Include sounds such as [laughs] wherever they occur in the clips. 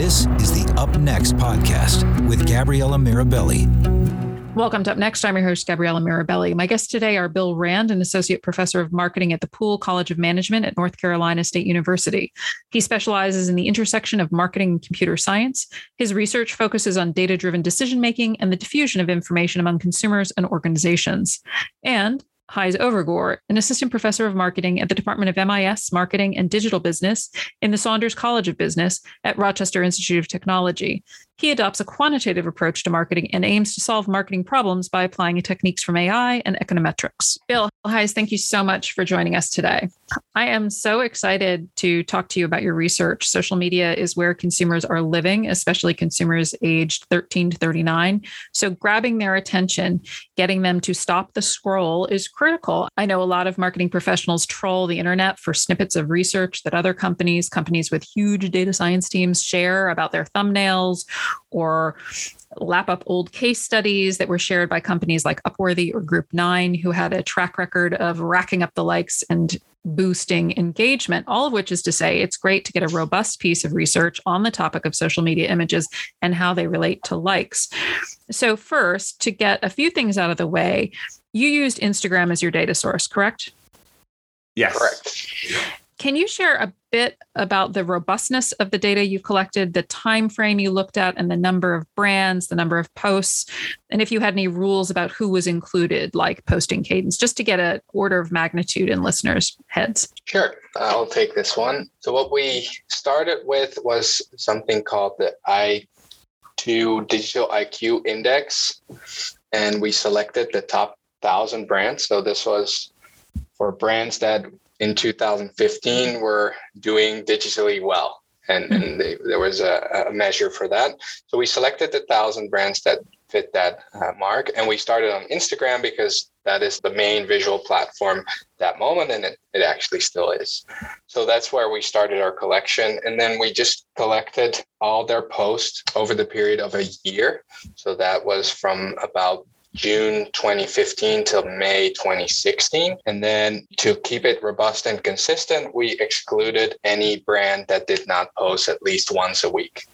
This is the Up Next podcast with Gabriella Mirabelli. Welcome to Up Next. I'm your host, Gabriella Mirabelli. My guests today are Bill Rand, an associate professor of marketing at the Poole College of Management at North Carolina State University. He specializes in the intersection of marketing and computer science. His research focuses on data driven decision making and the diffusion of information among consumers and organizations. And Gijs Overgoor, an assistant professor of marketing at the Department of MIS Marketing and Digital Business in the Saunders College of Business at Rochester Institute of Technology. He adopts a quantitative approach to marketing and aims to solve marketing problems by applying techniques from AI and econometrics. Bill Gijs, thank you so much for joining us today. I am so excited to talk to you about your research. Social media is where consumers are living, especially consumers aged 13 to 39. So, grabbing their attention, getting them to stop the scroll is critical. I know a lot of marketing professionals troll the internet for snippets of research that other companies, companies with huge data science teams, share about their thumbnails or lap up old case studies that were shared by companies like Upworthy or Group Nine, who had a track record of racking up the likes and boosting engagement, all of which is to say it's great to get a robust piece of research on the topic of social media images and how they relate to likes. So, first, to get a few things out of the way, you used Instagram as your data source, correct? Yes. Correct. Can you share a bit about the robustness of the data you've collected, the time frame you looked at, and the number of brands, the number of posts, and if you had any rules about who was included, like posting cadence, just to get an order of magnitude in listeners' heads? Sure. I'll take this one. So what we started with was something called the L2 Digital IQ Index, and we selected the top thousand brands. So this was for brands that in 2015 were doing digitally well. And, and they, there was a, a, measure for that. So we selected the thousand brands that fit that uh, mark. And we started on Instagram because that is the main visual platform that moment. And it, it actually still is. So that's where we started our collection. And then we just collected all their posts over the period of a year. So that was from about June 2015 till May 2016. And then to keep it robust and consistent, we excluded any brand that did not post at least once a week.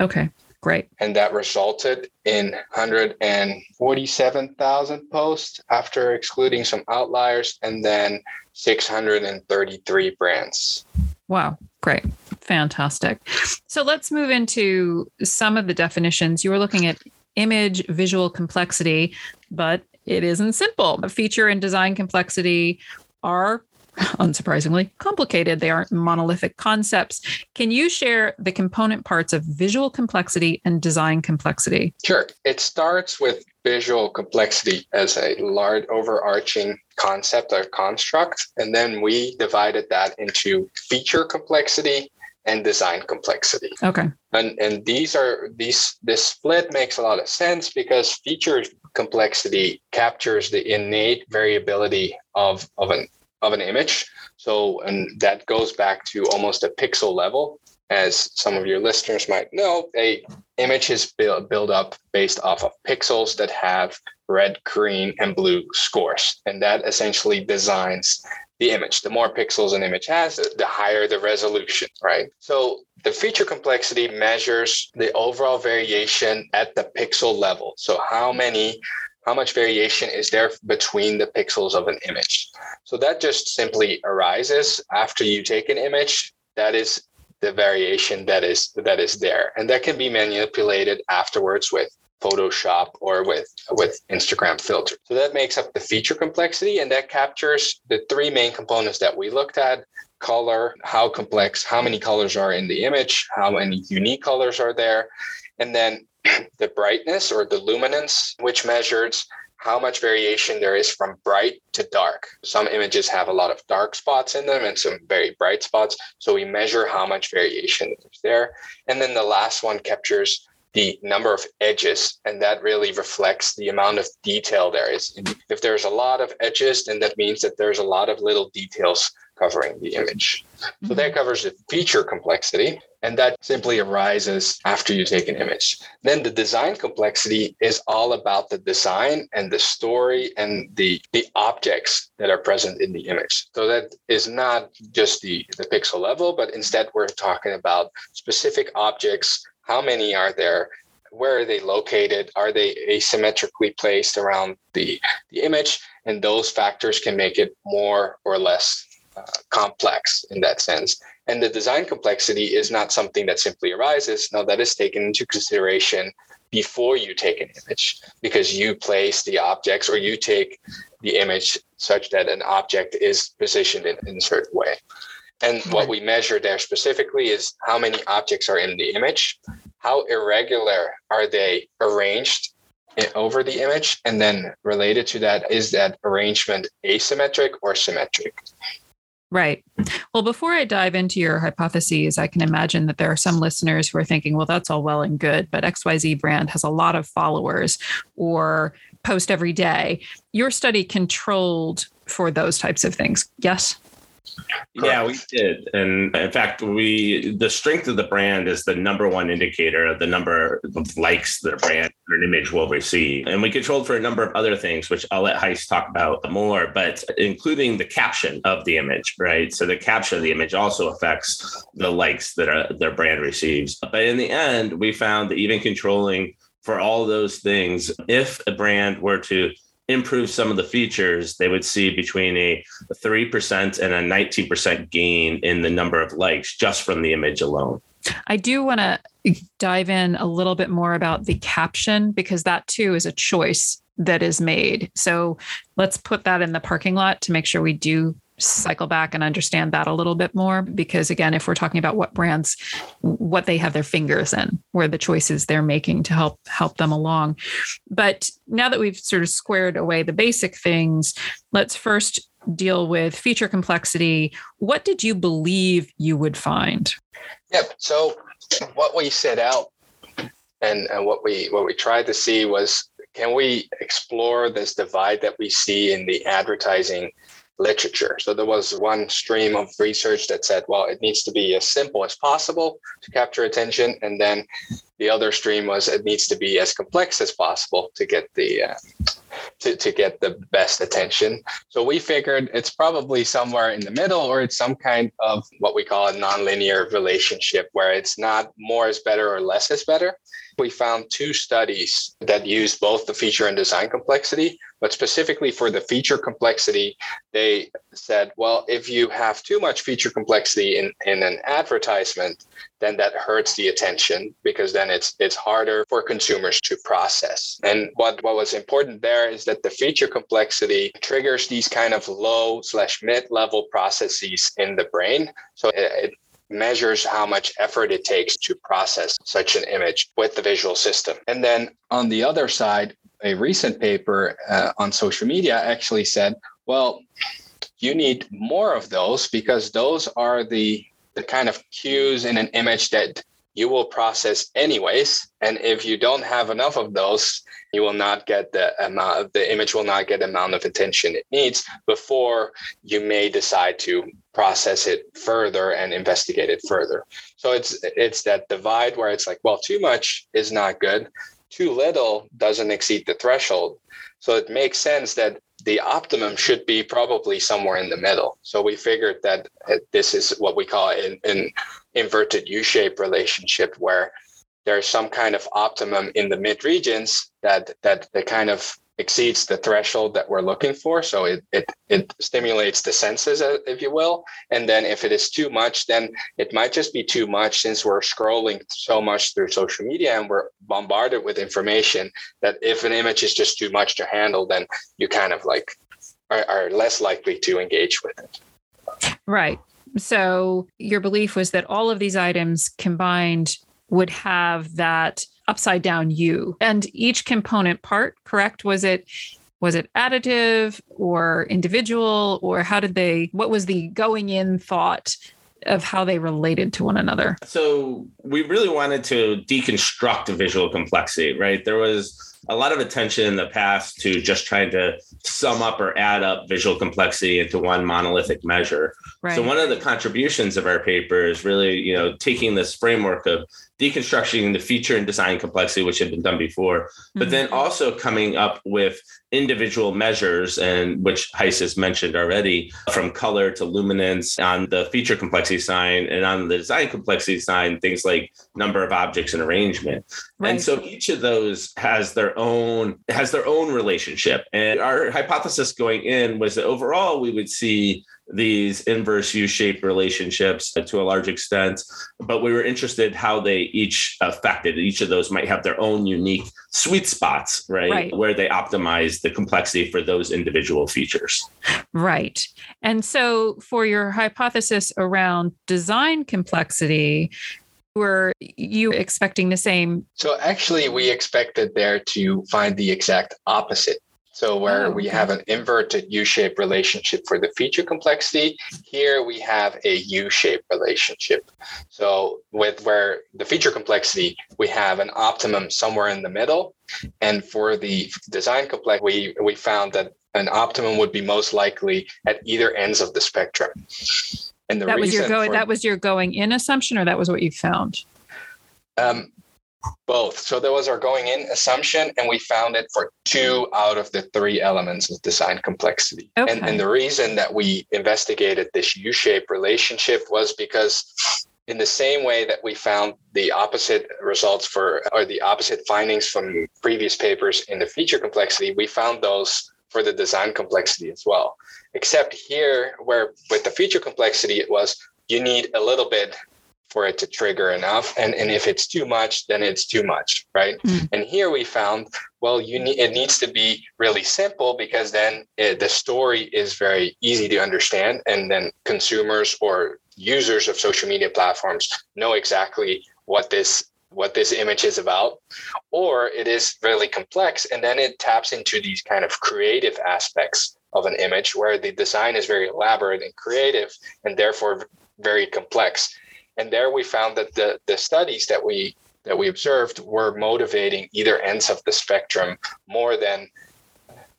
Okay. Great. And that resulted in 147,000 posts after excluding some outliers and then 633 brands. Wow. Great. Fantastic. So let's move into some of the definitions. You were looking at image visual complexity, but it isn't simple. Feature and design complexity are [laughs] unsurprisingly complicated. They aren't monolithic concepts. Can you share the component parts of visual complexity and design complexity? Sure. It starts with visual complexity as a large overarching concept or construct. And then we divided that into feature complexity and design complexity. Okay. And and these are these this split makes a lot of sense because feature complexity captures the innate variability of of an of an image. So and that goes back to almost a pixel level. As some of your listeners might know, a image is built, built up based off of pixels that have red, green, and blue scores. And that essentially designs the image. The more pixels an image has, the higher the resolution, right? So the feature complexity measures the overall variation at the pixel level. So how many how much variation is there between the pixels of an image? So that just simply arises after you take an image. That is the variation that is that is there, and that can be manipulated afterwards with Photoshop or with with Instagram filters. So that makes up the feature complexity and that captures the three main components that we looked at color, how complex, how many colors are in the image, how many unique colors are there, and then [clears throat] the brightness or the luminance, which measures how much variation there is from bright to dark. Some images have a lot of dark spots in them and some very bright spots. So we measure how much variation is there. And then the last one captures the number of edges, and that really reflects the amount of detail there is. If there's a lot of edges, then that means that there's a lot of little details covering the image. So that mm-hmm. covers the feature complexity, and that simply arises after you take an image. Then the design complexity is all about the design and the story and the, the objects that are present in the image. So that is not just the, the pixel level, but instead we're talking about specific objects. How many are there? Where are they located? Are they asymmetrically placed around the, the image? And those factors can make it more or less uh, complex in that sense. And the design complexity is not something that simply arises. Now, that is taken into consideration before you take an image because you place the objects or you take the image such that an object is positioned in, in a certain way. And what we measure there specifically is how many objects are in the image, how irregular are they arranged over the image, and then related to that, is that arrangement asymmetric or symmetric? Right. Well, before I dive into your hypotheses, I can imagine that there are some listeners who are thinking, well, that's all well and good, but XYZ brand has a lot of followers or post every day. Your study controlled for those types of things. Yes? Yeah, we did. And in fact, we the strength of the brand is the number one indicator of the number of likes a brand or an image will receive. And we controlled for a number of other things, which I'll let Gijs talk about more, but including the caption of the image, right? So the caption of the image also affects the likes that a, their brand receives. But in the end, we found that even controlling for all those things, if a brand were to improve some of the features, they would see between a 3% and a 19% gain in the number of likes just from the image alone. I do want to dive in a little bit more about the caption because that too is a choice that is made. So let's put that in the parking lot to make sure we do cycle back and understand that a little bit more because again if we're talking about what brands what they have their fingers in where the choices they're making to help help them along. But now that we've sort of squared away the basic things let's first deal with feature complexity. What did you believe you would find? Yep. So what we set out and, and what we what we tried to see was can we explore this divide that we see in the advertising literature. So there was one stream of research that said, well, it needs to be as simple as possible to capture attention. And then the other stream was it needs to be as complex as possible to get the uh, to, to get the best attention. So we figured it's probably somewhere in the middle or it's some kind of what we call a nonlinear relationship where it's not more is better or less is better. We found two studies that use both the feature and design complexity but specifically for the feature complexity, they said, well, if you have too much feature complexity in, in an advertisement, then that hurts the attention because then it's it's harder for consumers to process. And what, what was important there is that the feature complexity triggers these kind of low slash mid-level processes in the brain. So it, it measures how much effort it takes to process such an image with the visual system. And then on the other side, a recent paper uh, on social media actually said, well, you need more of those because those are the the kind of cues in an image that you will process anyways. And if you don't have enough of those, you will not get the amount the image will not get the amount of attention it needs before you may decide to process it further and investigate it further. So it's it's that divide where it's like, well, too much is not good too little doesn't exceed the threshold. So it makes sense that the optimum should be probably somewhere in the middle. So we figured that uh, this is what we call an, an inverted U-shaped relationship where there's some kind of optimum in the mid regions that that the kind of exceeds the threshold that we're looking for. So it, it, it stimulates the senses, uh, if you will. And then if it is too much, then it might just be too much since we're scrolling so much through social media and we're bombarded with information that if an image is just too much to handle, then you kind of like are, are less likely to engage with it. Right. So your belief was that all of these items combined would have that upside down U. And each component part, correct? Was it was it additive or individual or how did they what was the going in thought of how they related to one another? So we really wanted to deconstruct the visual complexity, right? There was a lot of attention in the past to just trying to sum up or add up visual complexity into one monolithic measure. Right. So one of the contributions of our paper is really, you know, taking this framework of deconstructing the feature and design complexity, which had been done before, mm-hmm. but then mm-hmm. also coming up with individual measures, and which Gijs has mentioned already, from color to luminance on the feature complexity sign, and on the design complexity sign, things like number of objects and arrangement. Right. And so each of those has their own has their own relationship. And our hypothesis going in was that overall we would see these inverse U-shaped relationships uh, to a large extent, but we were interested how they each affected. Each of those might have their own unique sweet spots, right? right? Where they optimize the complexity for those individual features. Right. And so for your hypothesis around design complexity, were you expecting the same? So actually we expected there to find the exact opposite so where oh, we have an inverted U-shaped relationship for the feature complexity, here we have a U-shaped relationship. So with where the feature complexity, we have an optimum somewhere in the middle. And for the design complexity, we, we found that an optimum would be most likely at either ends of the spectrum. And the that was your going that was your going in assumption or that was what you found? Um, both. So there was our going in assumption, and we found it for two out of the three elements of design complexity. Okay. And, and the reason that we investigated this U shaped relationship was because, in the same way that we found the opposite results for, or the opposite findings from previous papers in the feature complexity, we found those for the design complexity as well. Except here, where with the feature complexity, it was you need a little bit for it to trigger enough. And and if it's too much then it's too much right? Mm. and here we found well you need it needs to be really simple because then it, the story is very easy to understand. And then consumers or users of social media platforms know exactly what this what this image is about. Or it is really complex and then it taps into these kind of creative aspects of an image where the design is very elaborate and creative and therefore very complex and there we found that the, the studies that we that we observed were motivating either ends of the spectrum more than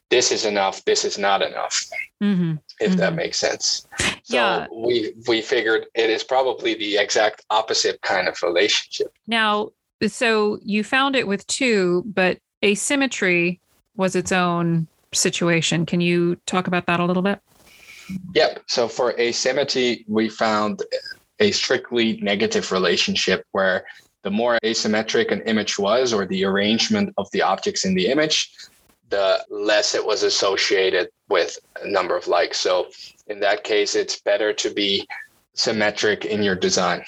this is enough, this is not enough. Mm-hmm. If mm-hmm. that makes sense. So yeah. we we figured it is probably the exact opposite kind of relationship. Now, so you found it with two, but asymmetry was its own situation. Can you talk about that a little bit? Yep. So for asymmetry, we found a strictly negative relationship where the more asymmetric an image was or the arrangement of the objects in the image, the less it was associated with a number of likes. So in that case, it's better to be symmetric in your design.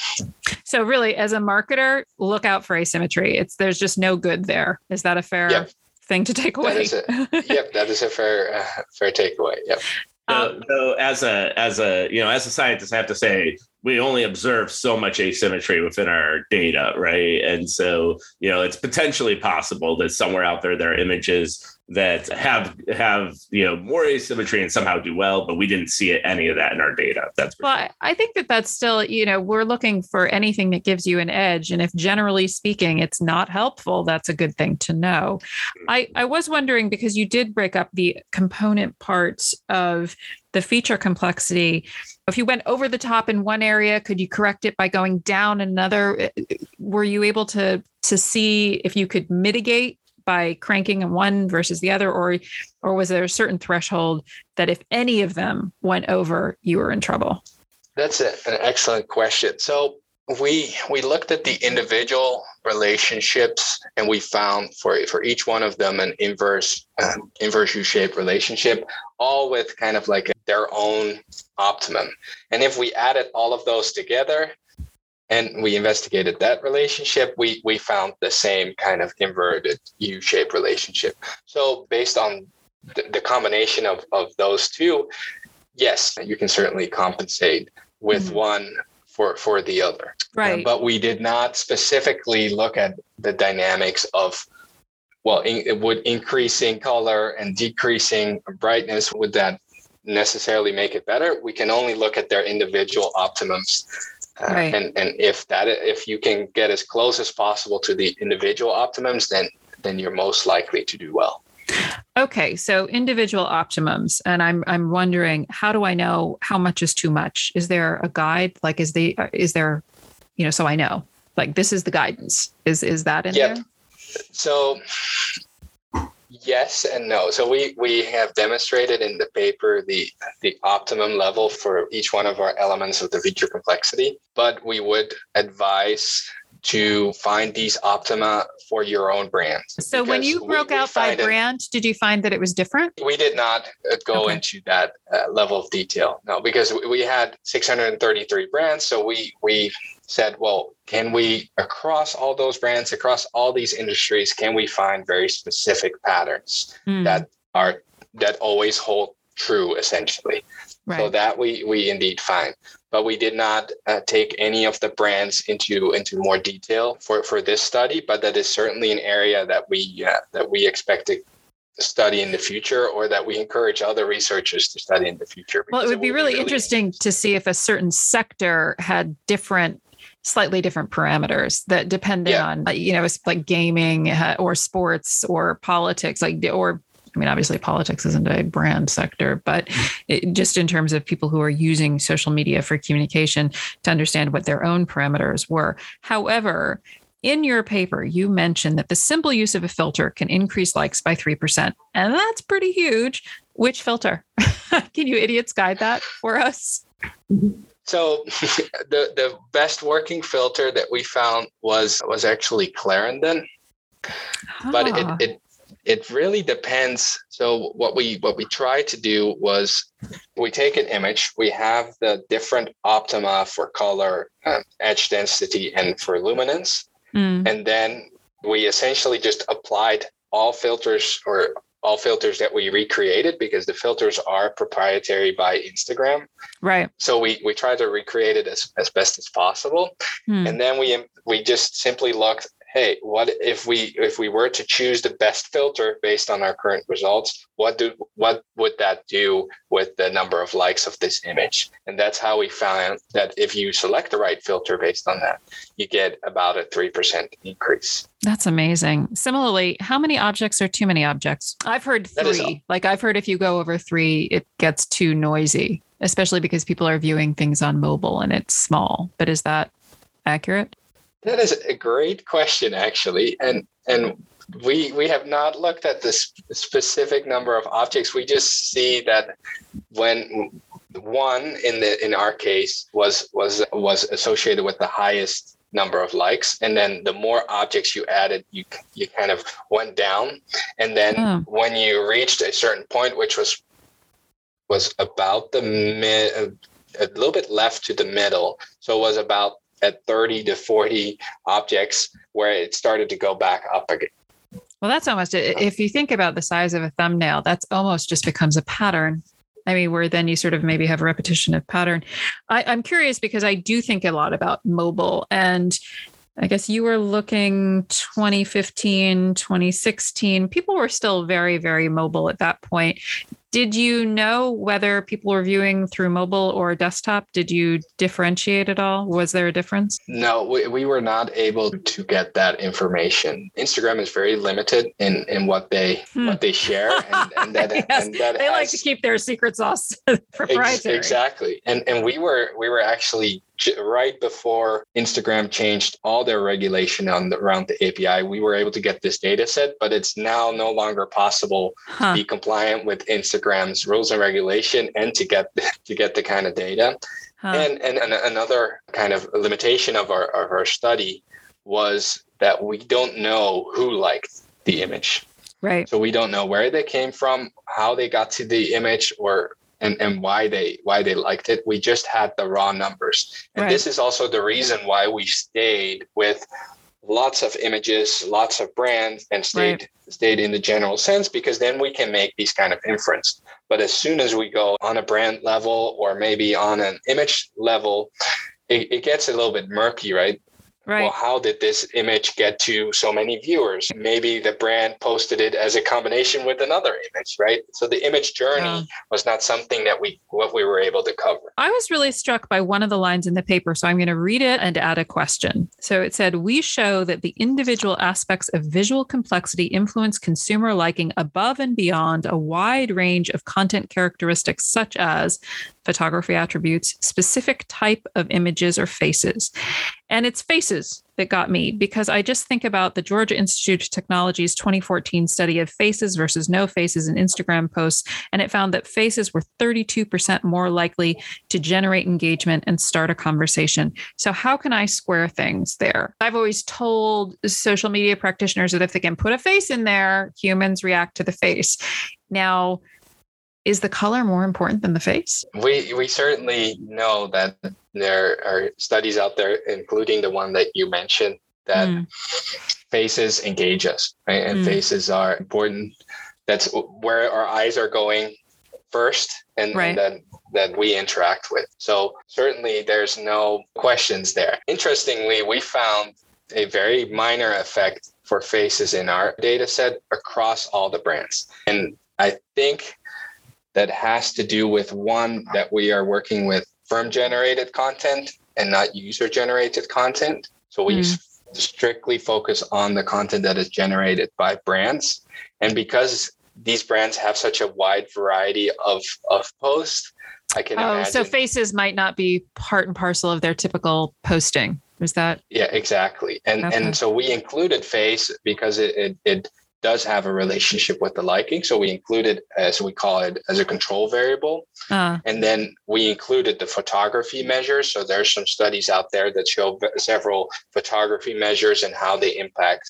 So really as a marketer, look out for asymmetry. It's there's just no good there. Is that a fair yep. thing to take away? That a, [laughs] yep, that is a fair uh, fair takeaway. Yep. Um, so, as a as a you know as a scientist, I have to say we only observe so much asymmetry within our data, right? And so, you know, it's potentially possible that somewhere out there there are images that have have you know more asymmetry and somehow do well, but we didn't see any of that in our data. That's well, sure. I think that that's still you know we're looking for anything that gives you an edge, and if generally speaking it's not helpful, that's a good thing to know. Mm-hmm. I I was wondering because you did break up the component parts of the feature complexity. If you went over the top in one area, could you correct it by going down another? Were you able to to see if you could mitigate by cranking one versus the other or or was there a certain threshold that if any of them went over you were in trouble? That's a, an excellent question. So we we looked at the individual relationships and we found for for each one of them an inverse um, inverse u-shaped relationship all with kind of like their own optimum. And if we added all of those together and we investigated that relationship we we found the same kind of inverted u-shaped relationship so based on the, the combination of of those two yes you can certainly compensate with mm-hmm. one for for the other right but we did not specifically look at the dynamics of well in, it would increasing color and decreasing brightness would that necessarily make it better. We can only look at their individual optimums. Uh, right. and and if that if you can get as close as possible to the individual optimums then then you're most likely to do well. Okay so individual optimums and i'm i'm wondering how do i know how much is too much? Is there a guide? Like is the is there you know so i know like this is the guidance. Is is that in yep. there? So yes and no. So we we have demonstrated in the paper the the optimum level for each one of our elements of the feature complexity, but we would advise to find these optima for your own brand. So when you broke we, we out by brand, did you find that it was different? We did not uh, go okay. into that uh, level of detail. No, because we had 633 brands, so we we said, well, can we, across all those brands, across all these industries, can we find very specific patterns mm. that are that always hold true, essentially? Right. So that we we indeed find, but we did not uh, take any of the brands into into more detail for for this study. But that is certainly an area that we uh, that we expect to study in the future or that we encourage other researchers to study in the future. Well, it would it be really, really interesting to see if a certain sector had different slightly different parameters that depending yeah. on you know it's like gaming uh, or sports or politics like or I mean, obviously, politics isn't a brand sector, but it, just in terms of people who are using social media for communication to understand what their own parameters were. However, in your paper, you mentioned that the simple use of a filter can increase likes by 3%. And that's pretty huge. Which filter? [laughs] can you idiots guide that for us? So [laughs] the the best working filter that we found was was actually Clarendon, but it, it it really depends. So what we what we try to do was we take an image, we have the different optima for color, uh, edge density, and for luminance, mm. and then we essentially just applied all filters or all filters that we recreated because the filters are proprietary by Instagram. Right. So we we try to recreate it as, as best as possible. Hmm. And then we we just simply looked hey what if we if we were to choose the best filter based on our current results what do what would that do with the number of likes of this image? And that's how we found that if you select the right filter based on that you get about a 3% increase. That's amazing. Similarly how many objects are too many objects? I've heard three. like i've heard if you go over three it gets too noisy especially because people are viewing things on mobile and it's small. But is that accurate that is a great question, actually, and and we we have not looked at this specific number of objects. We just see that when one in the in our case was was was associated with the highest number of likes and then the more objects you added you you kind of went down and then oh. when you reached a certain point which was was about the mid a little bit left to the middle so it was about at 30 to 40 objects where it started to go back up again. Well, that's almost if you think about the size of a thumbnail, that's almost just becomes a pattern. I mean, where then you sort of maybe have a repetition of pattern. I, I'm curious because I do think a lot about mobile and I guess you were looking 2015, 2016. People were still very, very mobile at that point. Did you know whether people were viewing through mobile or desktop? Did you differentiate at all? Was there a difference? No, we, we were not able to get that information. Instagram is very limited in, in what they hmm. what they share, and, and [laughs] that, yes, and that they has, like to keep their secret sauce [laughs] proprietary. Ex- exactly, and and we were we were actually right before Instagram changed all their regulation on the, around the API, we were able to get this data set, but it's now no longer possible huh. to be compliant with Instagram's rules and regulation and to get [laughs] to get the kind of data. Huh. And, and, and another kind of limitation of our of our study was that we don't know who liked the image. Right. So we don't know where they came from, how they got to the image, or and, and why they why they liked it. We just had the raw numbers. And right. this is also the reason why we stayed with lots of images, lots of brands, and stayed right. stayed in the general sense because then we can make these kind of inference. But as soon as we go on a brand level or maybe on an image level, it, it gets a little bit murky, right? Right. Well, how did this image get to so many viewers? Maybe the brand posted it as a combination with another image, right? So the image journey yeah. was not something that we what we were able to cover. I was really struck by one of the lines in the paper, so I'm going to read it and add a question. So it said, "We show that the individual aspects of visual complexity influence consumer liking above and beyond a wide range of content characteristics such as photography attributes, specific type of images or faces. And it's faces that got me because I just think about the Georgia Institute of Technology's 2014 study of faces versus no faces in Instagram posts. And it found that faces were 32% more likely to generate engagement and start a conversation. So, how can I square things there? I've always told social media practitioners that if they can put a face in there, humans react to the face. Now, is the color more important than the face? We we certainly know that there are studies out there, including the one that you mentioned, that mm. faces engage us, right? And mm. faces are important. That's where our eyes are going first, and, right. and then that we interact with. So certainly there's no questions there. Interestingly, we found a very minor effect for faces in our data set across all the brands. And I think that has to do with one that we are working with firm generated content and not user generated content. So we mm. strictly focus on the content that is generated by brands. And because these brands have such a wide variety of, of posts, I can oh, imagine. So faces might not be part and parcel of their typical posting. Is that? Yeah, exactly. And okay. and so we included face because it, it, it does have a relationship with the liking. So we included, as we call it, as a control variable. Uh. And then we included the photography measures. So there's some studies out there that show several photography measures and how they impact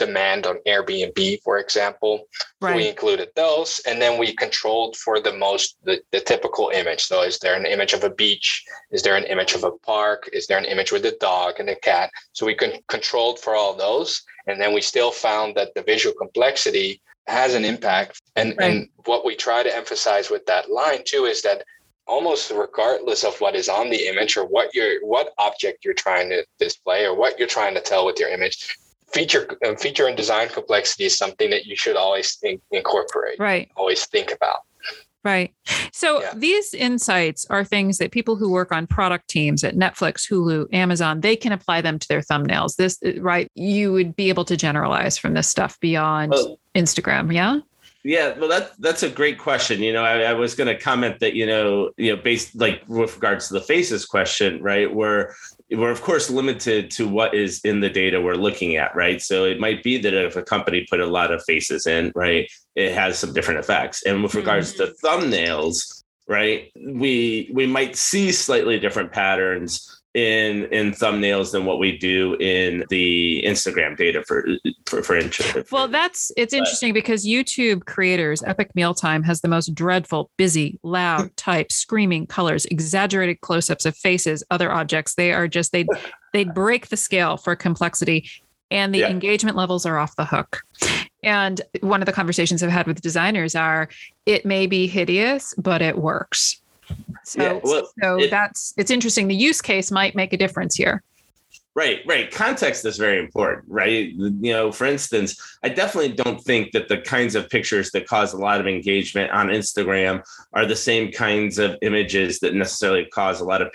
demand on Airbnb, for example. Right. We included those, and then we controlled for the most the, the typical image. So, is there an image of a beach? Is there an image of a park? Is there an image with a dog and a cat? So we con- controlled for all those, and then we still found that the visual complexity has an impact. And, right. and what we try to emphasize with that line too is that almost regardless of what is on the image or what you're what object you're trying to display or what you're trying to tell with your image feature uh, feature and design complexity is something that you should always think, incorporate right always think about Right. So yeah. these insights are things that people who work on product teams at Netflix, Hulu, Amazon, they can apply them to their thumbnails. This uh, right, you would be able to generalize from this stuff beyond well, Instagram, yeah? Yeah, well, that that's a great question. You know, I, I was going to comment that you know, you know, based like with regards to the faces question, right? Where we're of course limited to what is in the data we're looking at, right? So it might be that if a company put a lot of faces in, right, it has some different effects. And with regards mm-hmm. to thumbnails, right, we we might see slightly different patterns in in thumbnails than what we do in the Instagram data for for for interest. Well, that's it's interesting because YouTube creators, Epic Mealtime has the most dreadful, busy, loud, [laughs] type, screaming colors, exaggerated close-ups of faces, other objects. They are just they they [laughs] break the scale for complexity and the yeah. engagement levels are off the hook. And one of the conversations I've had with designers are it may be hideous, but it works. So, yeah, well, so it, that's it's interesting. The use case might make a difference here. Right, right. Context is very important, right? You know, for instance, I definitely don't think that the kinds of pictures that cause a lot of engagement on Instagram are the same kinds of images that necessarily cause a lot of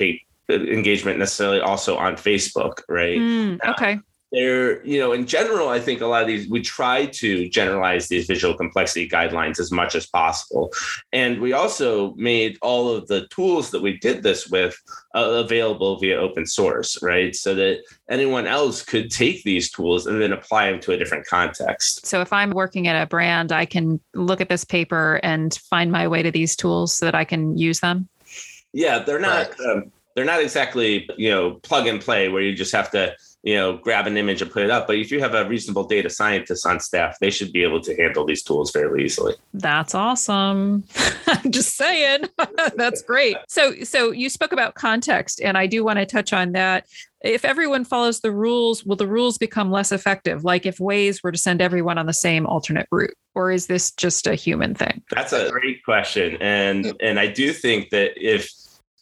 engagement necessarily also on Facebook, right? Mm, okay there, you know, in general, I think a lot of these, we try to generalize these visual complexity guidelines as much as possible. And we also made all of the tools that we did this with uh, available via open source, right? So that anyone else could take these tools and then apply them to a different context. So if I'm working at a brand, I can look at this paper and find my way to these tools so that I can use them. Yeah, they're not. Um, they're not exactly you know plug and play where you just have to you know, grab an image and put it up. But if you have a reasonable data scientist on staff, they should be able to handle these tools fairly easily. That's awesome. [laughs] I'm just saying. [laughs] That's great. So so you spoke about context and I do want to touch on that. If everyone follows the rules, will the rules become less effective? Like if Waze were to send everyone on the same alternate route, or is this just a human thing? That's a great question. And and I do think that if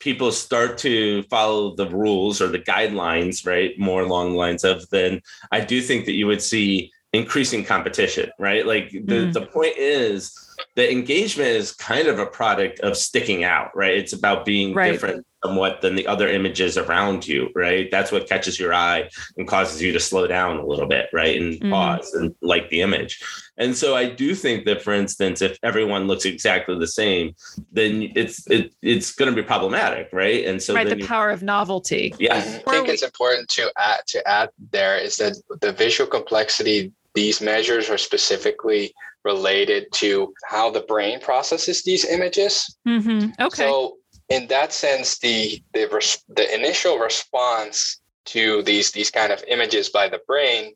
people start to follow the rules or the guidelines, right, more along the lines of, then I do think that you would see increasing competition, right? Like the, mm. the point is the engagement is kind of a product of sticking out, right? It's about being right. different somewhat than the other images around you, right? That's what catches your eye and causes you to slow down a little bit, right? And mm. pause and like the image. And so I do think that, for instance, if everyone looks exactly the same, then it's it, it's going to be problematic, right? And so right, the power of novelty. Yeah, I think it's important to add to add there is that the visual complexity these measures are specifically related to how the brain processes these images. Mm-hmm. Okay. So in that sense, the the res- the initial response to these these kind of images by the brain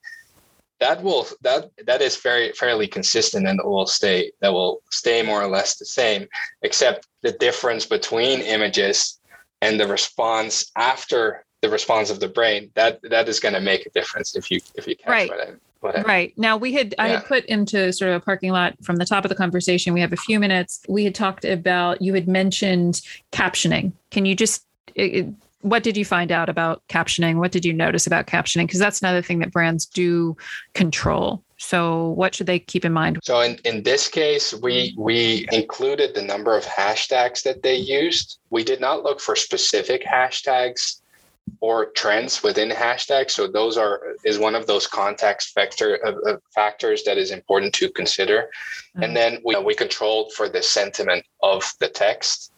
that will that that is very fairly consistent and will stay that will stay more or less the same except the difference between images and the response after the response of the brain that that is going to make a difference if you if you catch right. what I Right. Now we had yeah. I had put into sort of a parking lot from the top of the conversation. We have a few minutes. We had talked about you had mentioned captioning. Can you just it, what did you find out about captioning? What did you notice about captioning? Because that's another thing that brands do control. So what should they keep in mind? So in, in this case, we we included the number of hashtags that they used. We did not look for specific hashtags or trends within hashtags. So those are is one of those context factor uh, factors that is important to consider. Mm-hmm. And then we we controlled for the sentiment of the text,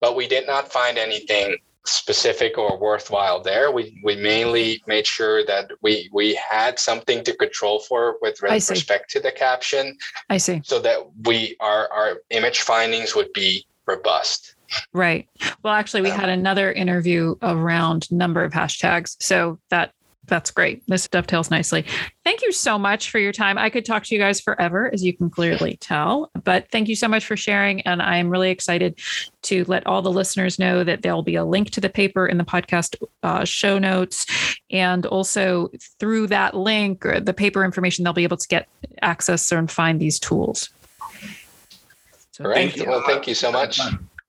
but we did not find anything specific or worthwhile there. We we mainly made sure that we we had something to control for with respect to the caption. I see. So that we our our image findings would be robust. Right. Well, actually, we had another interview around number of hashtags. So that that's great. This dovetails nicely. Thank you so much for your time. I could talk to you guys forever, as you can clearly tell, but thank you so much for sharing. And I'm really excited to let all the listeners know that there'll be a link to the paper in the podcast uh, show notes. And also through that link or the paper information, they'll be able to get access and find these tools. So All right. Thank you. Well, thank you so much.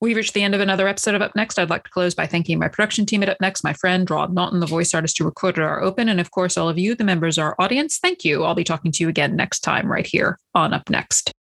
We've reached the end of another episode of Up Next. I'd like to close by thanking my production team at Up Next, my friend Rod Naughton, the voice artist who recorded our open, and of course, all of you, the members of our audience. Thank you. I'll be talking to you again next time right here on Up Next.